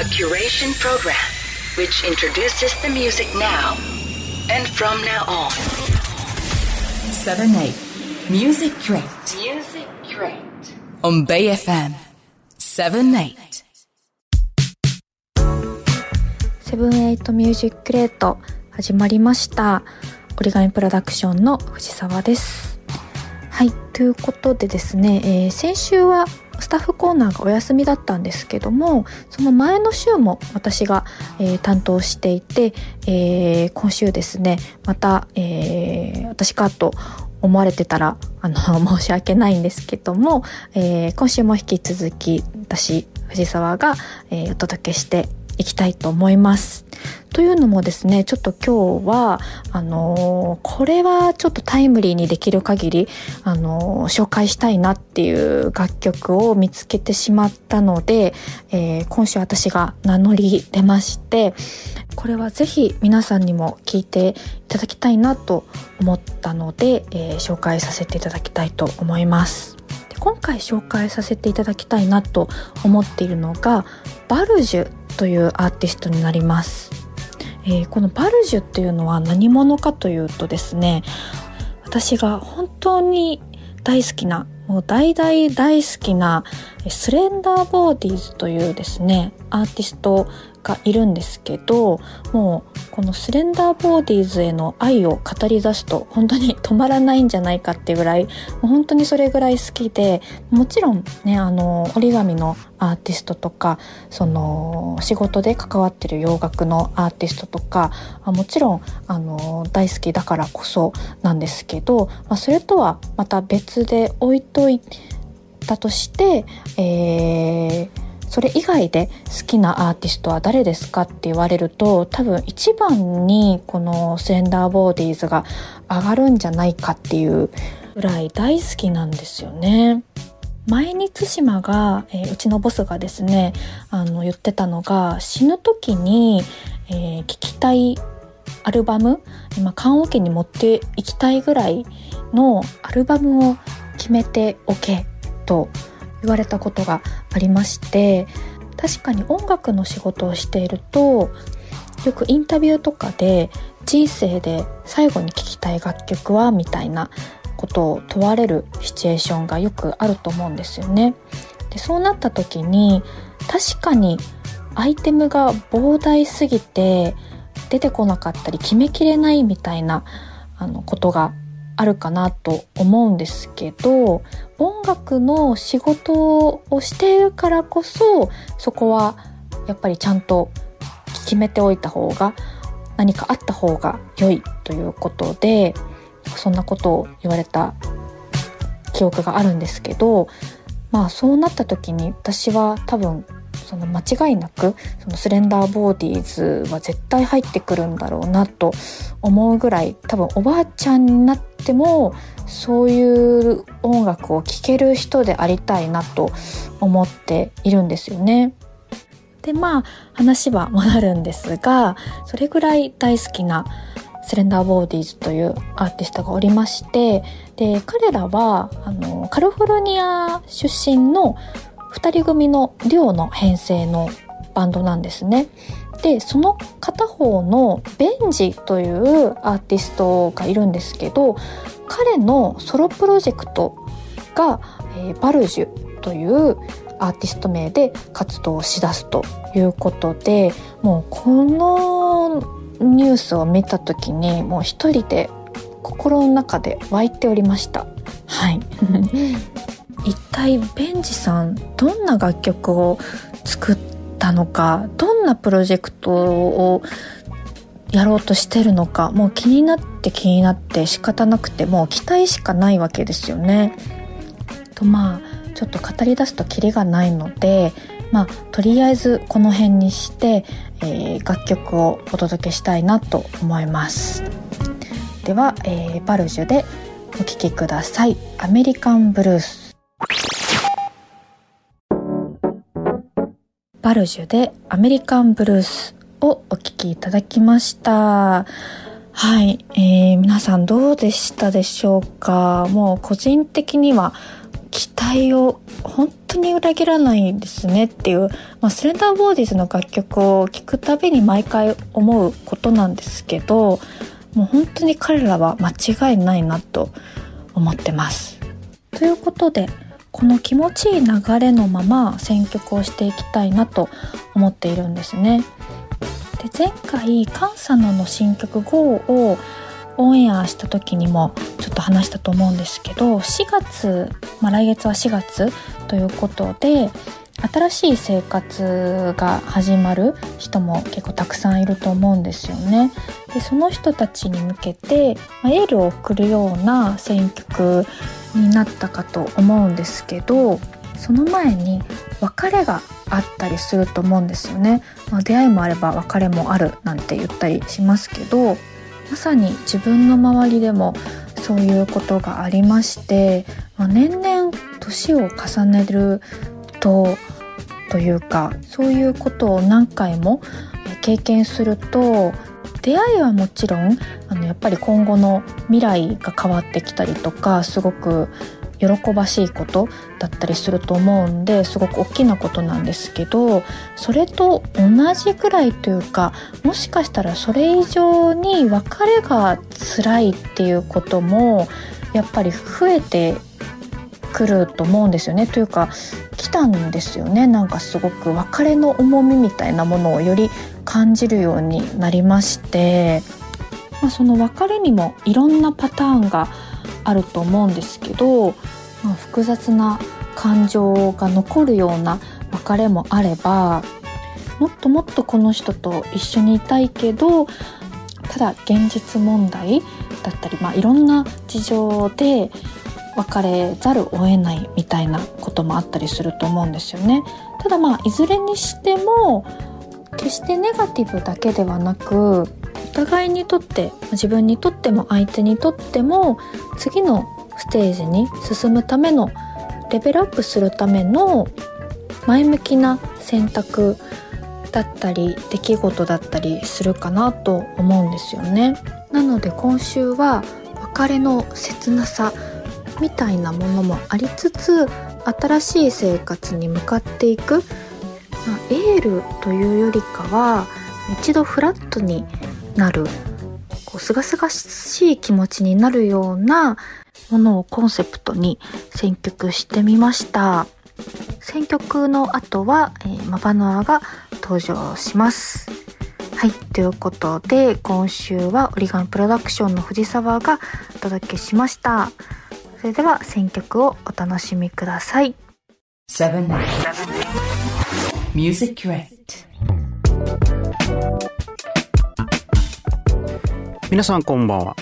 A curation program which introduces the music now and from now on. 7 8 Music Crate Music Crate. on Bay FM 7 8セブンエイトミュージックレート始まりました折り紙プロダクションの藤沢ですはいということでですね、えー先週はスタッフコーナーがお休みだったんですけどもその前の週も私が、えー担当していて、えー今週ですねまた、えー私かと思われてたらあの 申し訳ないんですけども、え今週も引き続き私藤沢が、えお届けしていきたいと思います。というのもですねちょっと今日はあのーこれはちょっとタイムリーにできる限りあのー紹介したいなっていう楽曲を見つけてしまったので、えー今週私が名乗り出ましてこれはぜひ皆さんにも聞いていただきたいなと思ったので、えー紹介させていただきたいと思います。今回紹介させていただきたいなと思っているのがバルジュというアーティストになります。えーこのバルジュっていうのは何者かというとですね私が本当に大好きなもう大大大好きなスレンダーボーディーズというですねアーティストがいるんですけどもうこのスレンダーボーディーズへの愛を語り出すと本当に止まらないんじゃないかってぐらい本当にそれぐらい好きでもちろんねあの折り紙のアーティストとかその仕事で関わってる洋楽のアーティストとかもちろんあの大好きだからこそなんですけど、まあ、それとはまた別で置いといたとして、えーそれ以外で好きなアーティストは誰ですかって言われると多分一番にこのスレンダーボーディーズが上がるんじゃないかっていうぐらい大好きなんですよね。前に対馬が、えーうちのボスがですねあの言ってたのが死ぬ時に、えー聴きたいアルバム今棺桶に持っていきたいぐらいのアルバムを決めておけと言われたことがありまして確かに音楽の仕事をしているとよくインタビューとかで人生で最後に聴きたい楽曲はみたいなことを問われるシチュエーションがよくあると思うんですよね。でそうなった時に確かにアイテムが膨大すぎて出てこなかったり決めきれないみたいなあのことがあるかなと思うんですけど音楽の仕事をしているからこそそこはやっぱりちゃんと決めておいた方が何かあった方が良いということでそんなことを言われた記憶があるんですけどまあそうなった時に私は多分その間違いなくそのスレンダーボーディーズは絶対入ってくるんだろうなと思うぐらい多分おばあちゃんになってもそういう音楽を聴ける人でありたいなと思っているんですよね。でまあ話は戻るんですがそれぐらい大好きなスレンダーボーディーズというアーティストがおりましてで彼らはあのカリフォルニア出身の2人組のデュオの編成のバンドなんですね。でその片方のベンジというアーティストがいるんですけど彼のソロプロジェクトが、えーバルジュというアーティスト名で活動しだすということでもうこのニュースを見た時にもう一人で心の中で湧いておりました。はい 一体ベンジさんどんな楽曲を作ったのかどんなプロジェクトをやろうとしてるのかもう気になって気になって仕方なくてもう期待しかないわけですよね。とまあちょっと語り出すとキリがないのでまあとりあえずこの辺にして、えー楽曲をお届けしたいなと思います。では、えーバルジュでお聴きください「アメリカンブルース」バルジュでアメリカンブルースをお聴きいただきました。はい、えー皆さんどうでしたでしょうか？もう個人的には期待を本当に裏切らないですねっていう、まあ、スレンダーボーディーズの楽曲を聴くたびに毎回思うことなんですけどもう本当に彼らは間違いないなと思ってます。ということでこの気持ちいい流れのまま選曲をしていきたいなと思っているんですね。で前回カンサナの新曲 GO をオンエアした時にもちょっと話したと思うんですけど4月、まあ、来月は4月ということで新しい生活が始まる人も結構たくさんいると思うんですよね。でその人たちに向けて、まあ、エールを送るような選曲になったかと思うんですけどその前に別れがあったりすると思うんですよね。まあ、出会いもあれば別れもあるなんて言ったりしますけどまさに自分の周りでもそういうことがありまして、まあ、年々年を重ねるとというかそういうことを何回も経験すると出会いはもちろんあのやっぱり今後の未来が変わってきたりとかすごく喜ばしいことだったりすると思うんですごく大きなことなんですけどそれと同じぐらいというかもしかしたらそれ以上に別れが辛いっていうこともやっぱり増えてくると思うんですよね。というか来たんですよね。なんかすごく別れの重みみたいなものをより感じるようになりまして、まあ、その別れにもいろんなパターンがあると思うんですけど、まあ、複雑な感情が残るような別れもあればもっともっとこの人と一緒にいたいけどただ現実問題だったり、まあ、いろんな事情で別れざるを得ないみたいなこともあったりすると思うんですよね。ただまあいずれにしても決してネガティブだけではなくお互いにとって自分にとっても相手にとっても次のステージに進むためのレベルアップするための前向きな選択だったり出来事だったりするかなと思うんですよね。なので今週は別れの切なさみたいなものもありつつ新しい生活に向かっていく、まあ、エールというよりかは一度フラットになる。こう清々しい気持ちになるようなものをコンセプトに選曲してみました。選曲の後は、えー、マバノアが登場します。はいということで今週はオリガンプロダクションの藤沢がお届けしました。それでは選曲をお楽しみください。Music Crate 皆さんこんばんは。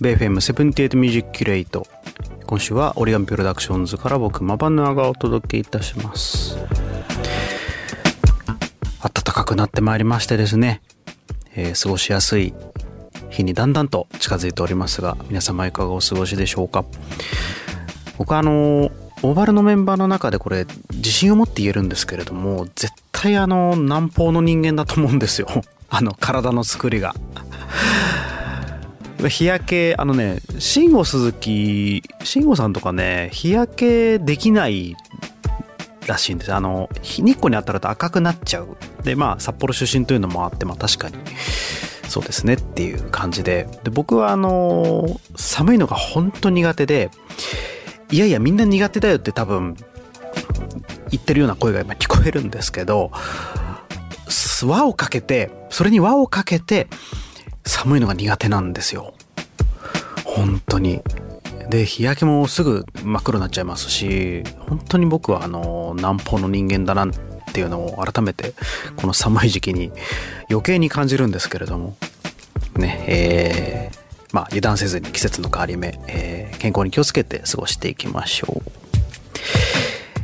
ベ FM78 ミュージックキュレイト。今週はオリガンプロダクションズから僕、マバヌアがお届けいたします。暖かくなってまいりましてですね、えー、過ごしやすい日にだんだんと近づいておりますが皆様いかがお過ごしでしょうか？僕あのオーバルのメンバーの中でこれ自信を持って言えるんですけれども絶対あの南方の人間だと思うんですよ。あの体の作りが。日焼けあのね慎吾鈴木慎吾さんとかね日焼けできないらしいんです。あの日光に当たると赤くなっちゃう。でまあ札幌出身というのもあってまあ確かに。そうですねっていう感じで。で僕はあの寒いのが本当苦手でいやいやみんな苦手だよって多分言ってるような声が今聞こえるんですけど輪をかけてそれに輪をかけて寒いのが苦手なんですよ。本当に。で日焼けもすぐ真っ黒になっちゃいますし本当に僕はあの南方の人間だなっていうのを改めてこの寒い時期に余計に感じるんですけれども。ねえー、まあ油断せずに季節の変わり目、えー、健康に気をつけて過ごしていきましょう。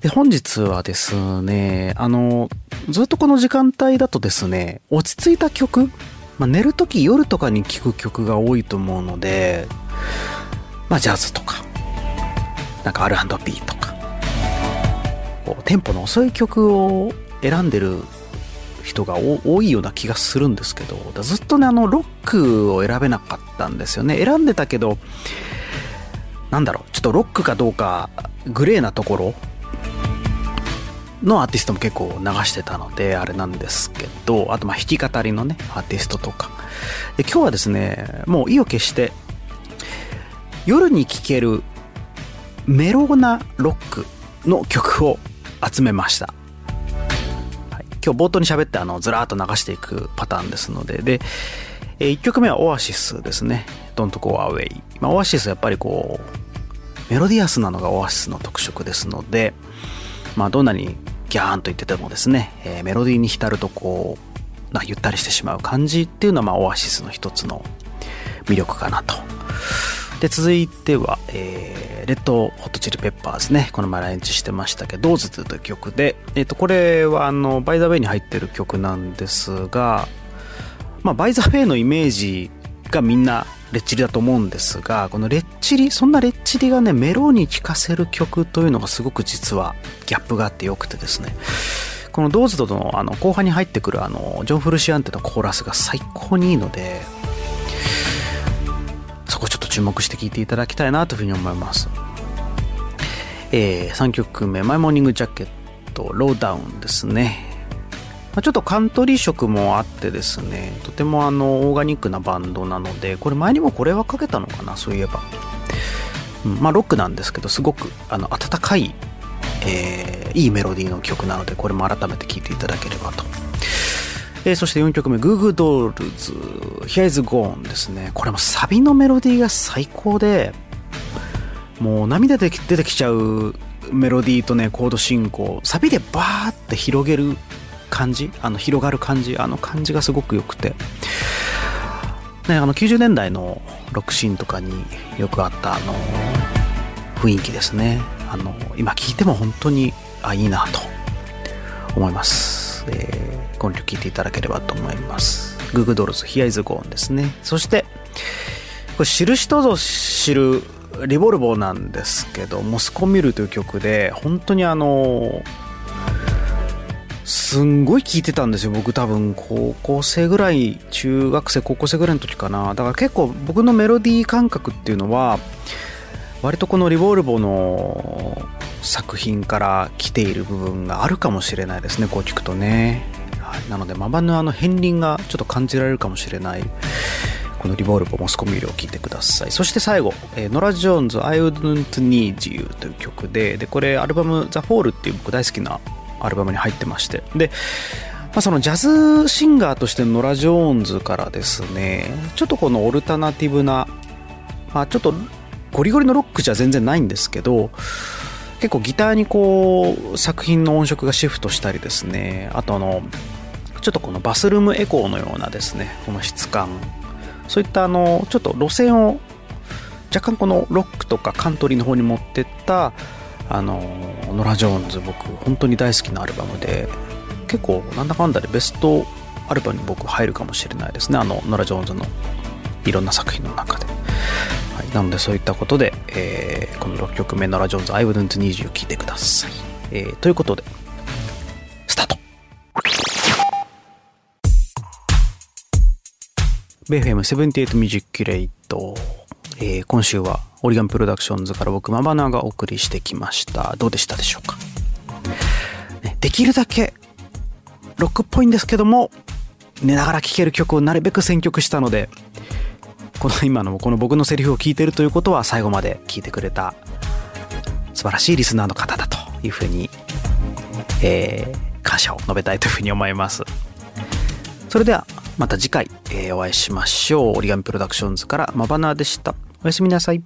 で本日はですねあのずっとこの時間帯だとですね落ち着いた曲、まあ、寝る時夜とかに聴く曲が多いと思うのでまあジャズとかなんか R&B とかテンポの遅い曲を選んでる人が多いような気がするんですけどずっとねあのロックを選べなかったんですよね。選んでたけどなんだろうちょっとロックかどうかグレーなところのアーティストも結構流してたのであれなんですけどあとまあ弾き語りのねアーティストとか。で今日はですねもう意を決して夜に聴けるメロなロックの曲を集めました、はい、今日冒頭に喋ってあのずらーっと流していくパターンですので。で、え1曲目はオアシスですね「Don't Go Away」まあ、オアシスやっぱりこうメロディアスなのがオアシスの特色ですので。まあどんなにギャーンと言っててもですね、えー、メロディーに浸るとこうなゆったりしてしまう感じっていうのはまあオアシスの一つの魅力かなと。で続いては、えー、 Red Hot Chili Peppers ね。この前来日してましたけど「 Dosed」という曲で、えー、とこれはあの By the Way に入ってる曲なんですがまあバイザウェイのイメージがみんなレッチリだと思うんですがこのレッチリそんなレッチリがねメロに聴かせる曲というのがすごく実はギャップがあってよくてですね。この「ドーズドのあの後半に入ってくるあのジョン・フルシアンテのコーラスが最高にいいので注目して聴いていただきたいなというふうに思います。えー、3曲目「マイモーニングジャケット」「ローダウン」ですね。ちょっとカントリー色もあってですねとてもあのオーガニックなバンドなのでこれ前にもこれはかけたのかなそういえば、うん、まあロックなんですけどすごくあの温かい、えー、いいメロディーの曲なのでこれも改めて聴いていただければと。えー、そして4曲目、グーグードールズ、Here is Gone ですね。これもサビのメロディーが最高で、もう涙で出てきちゃうメロディーとね、コード進行、サビでバーって広げる感じ？あの広がる感じ？あの感じがすごく良くて、ね、あの90年代のロックシーンとかによくあったあの雰囲気ですね。あの今聴いても本当にあいいなと思います、えー、この曲聴いていただければと思います。ググドルズ Here is Gone ですね。そしてこれ知る人ぞ知るリボルボーなんですけどモスコミュールという曲で本当にあのすんごい聞いてたんですよ僕多分高校生ぐらい中学生高校生ぐらいの時かな。だから結構僕のメロディー感覚っていうのは割とこのリボルボの作品から来ている部分があるかもしれないですねこう聞くとね、なのでマバのあの片鱗がちょっと感じられるかもしれないこのリボルボモスコミュールを聴いてください。そして最後、えー、ノラ・ジョーンズ I wouldn't need you という曲ででこれアルバム The Fall っていう僕大好きなアルバムに入ってましてで、まあ、そのジャズシンガーとしてのノラ・ジョーンズからですねちょっとこのオルタナティブな、まあ、ちょっとゴリゴリのロックじゃ全然ないんですけど結構ギターにこう作品の音色がシフトしたりですねあとあのちょっとこのバスルームエコーのようなですねこの質感。そういったあのちょっと路線を若干このロックとかカントリーの方に持ってったあのノラ・ジョーンズ僕本当に大好きなアルバムで結構なんだかんだでベストアルバムに僕入るかもしれないですねあのノラ・ジョーンズのいろんな作品の中で、はい、なのでそういったことで、えー、この6曲目ノラ・ジョーンズ I wouldn't need you 聴いてください、えー、ということでベフェム78ミュージックレイト、えー、今週はオリガンプロダクションズから僕マバナーがお送りしてきました。どうでしたでしょうか、ね、できるだけロックっぽいんですけども寝ながら聴ける曲をなるべく選曲したのでこの今のこの僕のセリフを聞いてるということは最後まで聞いてくれた素晴らしいリスナーの方だというふうに、えー、感謝を述べたいというふうに思います。それではまた次回、えー、お会いしましょう。折り紙プロダクションズからまばなーでした。おやすみなさい。